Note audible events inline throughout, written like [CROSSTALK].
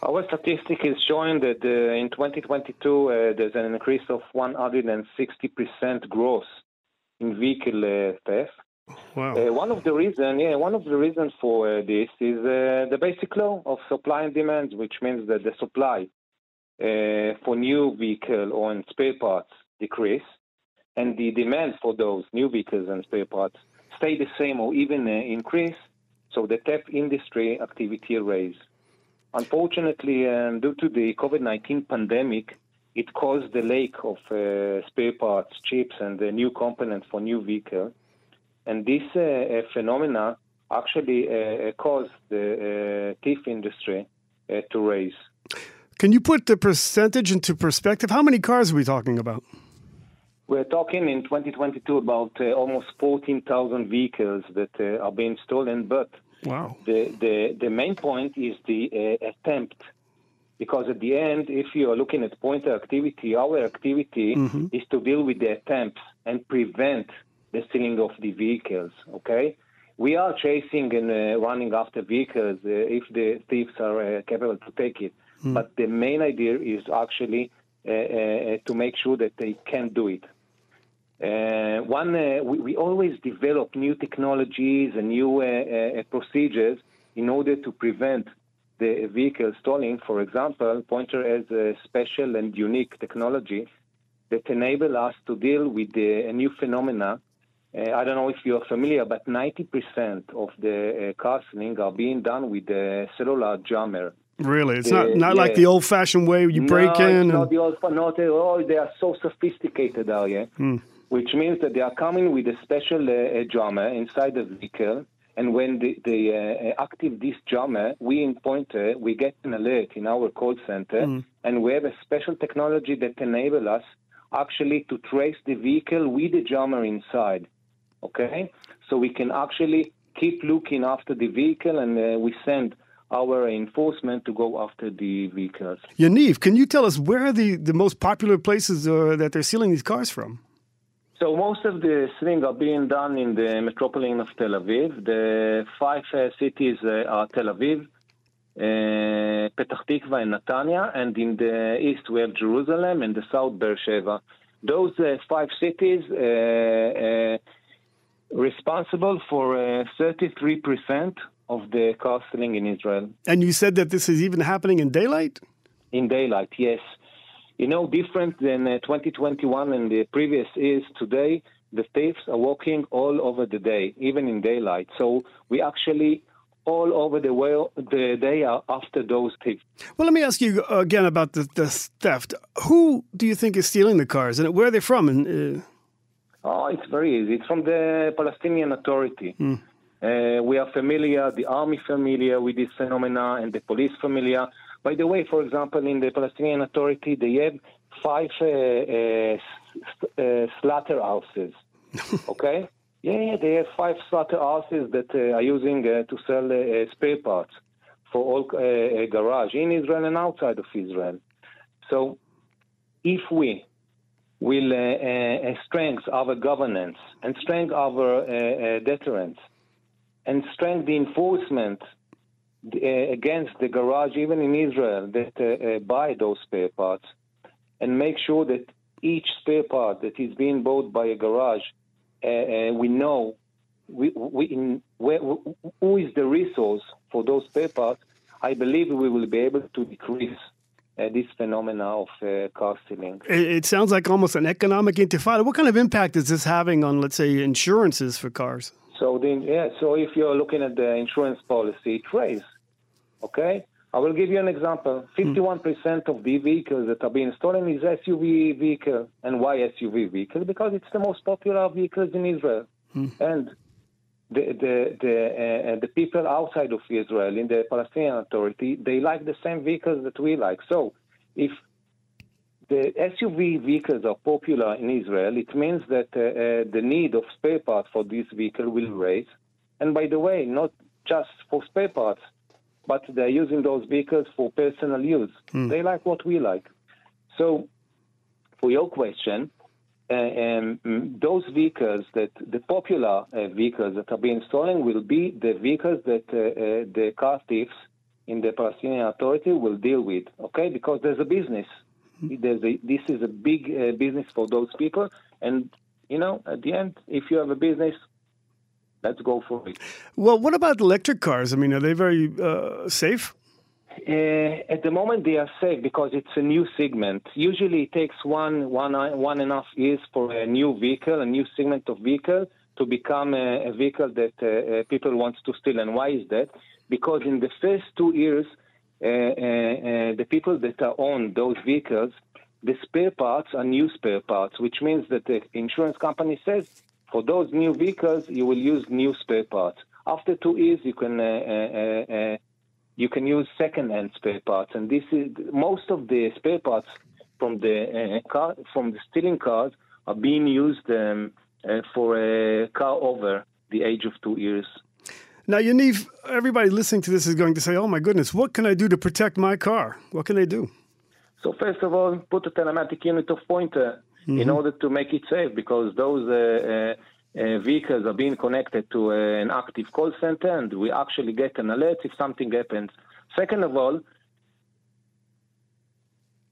Our statistic is showing that uh, in 2022 uh, there's an increase of 160% growth in vehicle uh, theft. Wow. Uh, one of the reason, yeah, one of the reasons for uh, this is uh, the basic law of supply and demand, which means that the supply uh, for new vehicle or in spare parts decrease, and the demand for those new vehicles and spare parts stay the same or even uh, increase. So the theft industry activity raise. Unfortunately, um, due to the COVID-19 pandemic, it caused the lack of uh, spare parts, chips, and the new components for new vehicles. And this uh, uh, phenomena actually uh, caused the uh, thief industry uh, to raise. Can you put the percentage into perspective? How many cars are we talking about? We're talking in 2022 about uh, almost 14,000 vehicles that uh, are being stolen, but Wow. the, the, the main point is the uh, attempt. Because at the end, if you are looking at pointer activity, our activity is to deal with the attempts and prevent the stealing of the vehicles. Okay, we are chasing and uh, running after vehicles uh, if the thieves are uh, capable to take it. But the main idea is actually uh, uh, to make sure that they can do it. Uh, one, uh, we, we always develop new technologies and new uh, uh, procedures in order to prevent the vehicle stalling. For example, Pointer has a special and unique technology that enable us to deal with the, a new phenomena. Uh, I don't know if you're familiar, but 90% of the uh, car stealing are being done with the cellular jammer. Really? It's Yeah, not not like the old fashioned way you break in. It's and- not the old not at all. They are so sophisticated here, Hmm. Which means that they are coming with a special uh, uh, jammer inside the vehicle. And when the, the uh, active this jammer, we in Pointer, we get an alert in our call center, Hmm. and we have a special technology that enable us actually to trace the vehicle with the jammer inside. Okay, so we can actually keep looking after the vehicle, and uh, we send our enforcement to go after the vehicles. Yaniv, can you tell us where are the, the most popular places uh, that they're stealing these cars from? So most of the stealing are being done in the metropolitan of Tel Aviv. The five uh, cities uh, are Tel Aviv, uh, Petah Tikva, and Netanya, and in the east we have Jerusalem, and the south Beersheba. Those uh, five cities uh, uh, responsible for uh, 33% of the car stealing in Israel. And you said that this is even happening in daylight? In daylight, yes. You know, different than uh, 2021 and the previous is today, the thieves are walking all over the day, even in daylight. So we actually all over the world, the day are after those thieves. Well, let me ask you again about the, the theft. Who do you think is stealing the cars and where are they from? And uh, Oh, it's very easy. It's from the Palestinian Authority. Uh, we are familiar, the army familiar with this phenomena, and the police familiar. By the way, for example, in the Palestinian Authority, they have five uh, uh, uh, slaughterhouses. [LAUGHS] okay? Yeah, yeah, they have five slaughterhouses that uh, are using uh, to sell uh, spare parts for all garage in Israel and outside of Israel. So, if we will uh, uh, strengthen our governance and strengthen our uh, deterrence and strengthen the enforcement against the garage, even in Israel, that uh, uh, buy those spare parts, and make sure that each spare part that is being bought by a garage, uh, uh, we know we, we in, where, who is the resource for those spare parts. I believe we will be able to decrease uh, this phenomena of uh, car stealing. it, it sounds like almost an economic intifada. What kind of impact is this having on, let's say, insurances for cars? So the, yeah, so if you're looking at the insurance policy, it raised. Okay, I will give you an example. Fifty-one percent of the vehicles that are being stolen is SUV vehicle, and why SUV vehicle? Because it's the most popular vehicles in Israel, and the the the uh, the people outside of Israel in the Palestinian Authority they like the same vehicles that we like. So if the SUV vehicles are popular in Israel, it means that uh, uh, the need of spare parts for this vehicle will raise. And by the way, not just for spare parts, but they're using those vehicles for personal use. They like what we like. So, for your question, uh, um, mm, those vehicles that the popular uh, vehicles that are being stolen will be the vehicles that uh, uh, the car thieves in the Palestinian Authority will deal with, okay? Because there's a business. There's a, this is a big uh, business for those people. And, you know, at the end, if you have a business, let's go for it. Well, what about electric cars? I mean, are they very uh, safe? Uh, at the moment, they are safe because it's a new segment. Usually, it takes one, one, one and a half years for a new vehicle, a new segment of vehicle, to become a, a vehicle that uh, uh people want to steal. And why is that? Because in the first two years, Uh, uh, uh, the people that on those vehicles, the spare parts are new spare parts, which means that the insurance company says for those new vehicles you will use new spare parts. After two years, you can you can use second-hand spare parts, and this is most of the spare parts from the uh, car from the stealing cars are being used um, uh, for a car over the age of two years. Now, Yaniv, everybody listening to this is going to say, "Oh my goodness, what can I do to protect my car? What can they do?" So first of all, put a telematic unit of pointer mm-hmm. in order to make it safe, because those uh, uh, uh, vehicles are being connected to uh, an active call center, and we actually get an alert if something happens. Second of all,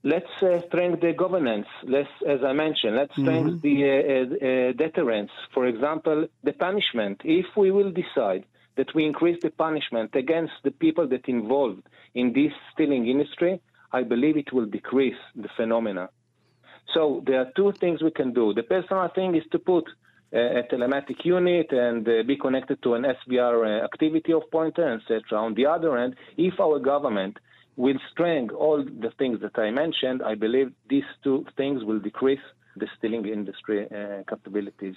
let's uh, strengthen the governance. Let's, as I mentioned, let's mm-hmm. strengthen the uh, uh, deterrence. For example, the punishment. If we will decide that we increase the punishment against the people that involved in this stealing industry, I believe it will decrease the phenomena. So there are two things we can do. The personal thing is to put a telematic unit and uh, be connected to an SVR uh, activity of pointer, etc. On the other hand, if our government will strengthen all the things that I mentioned, I believe these two things will decrease the stealing industry uh, capabilities.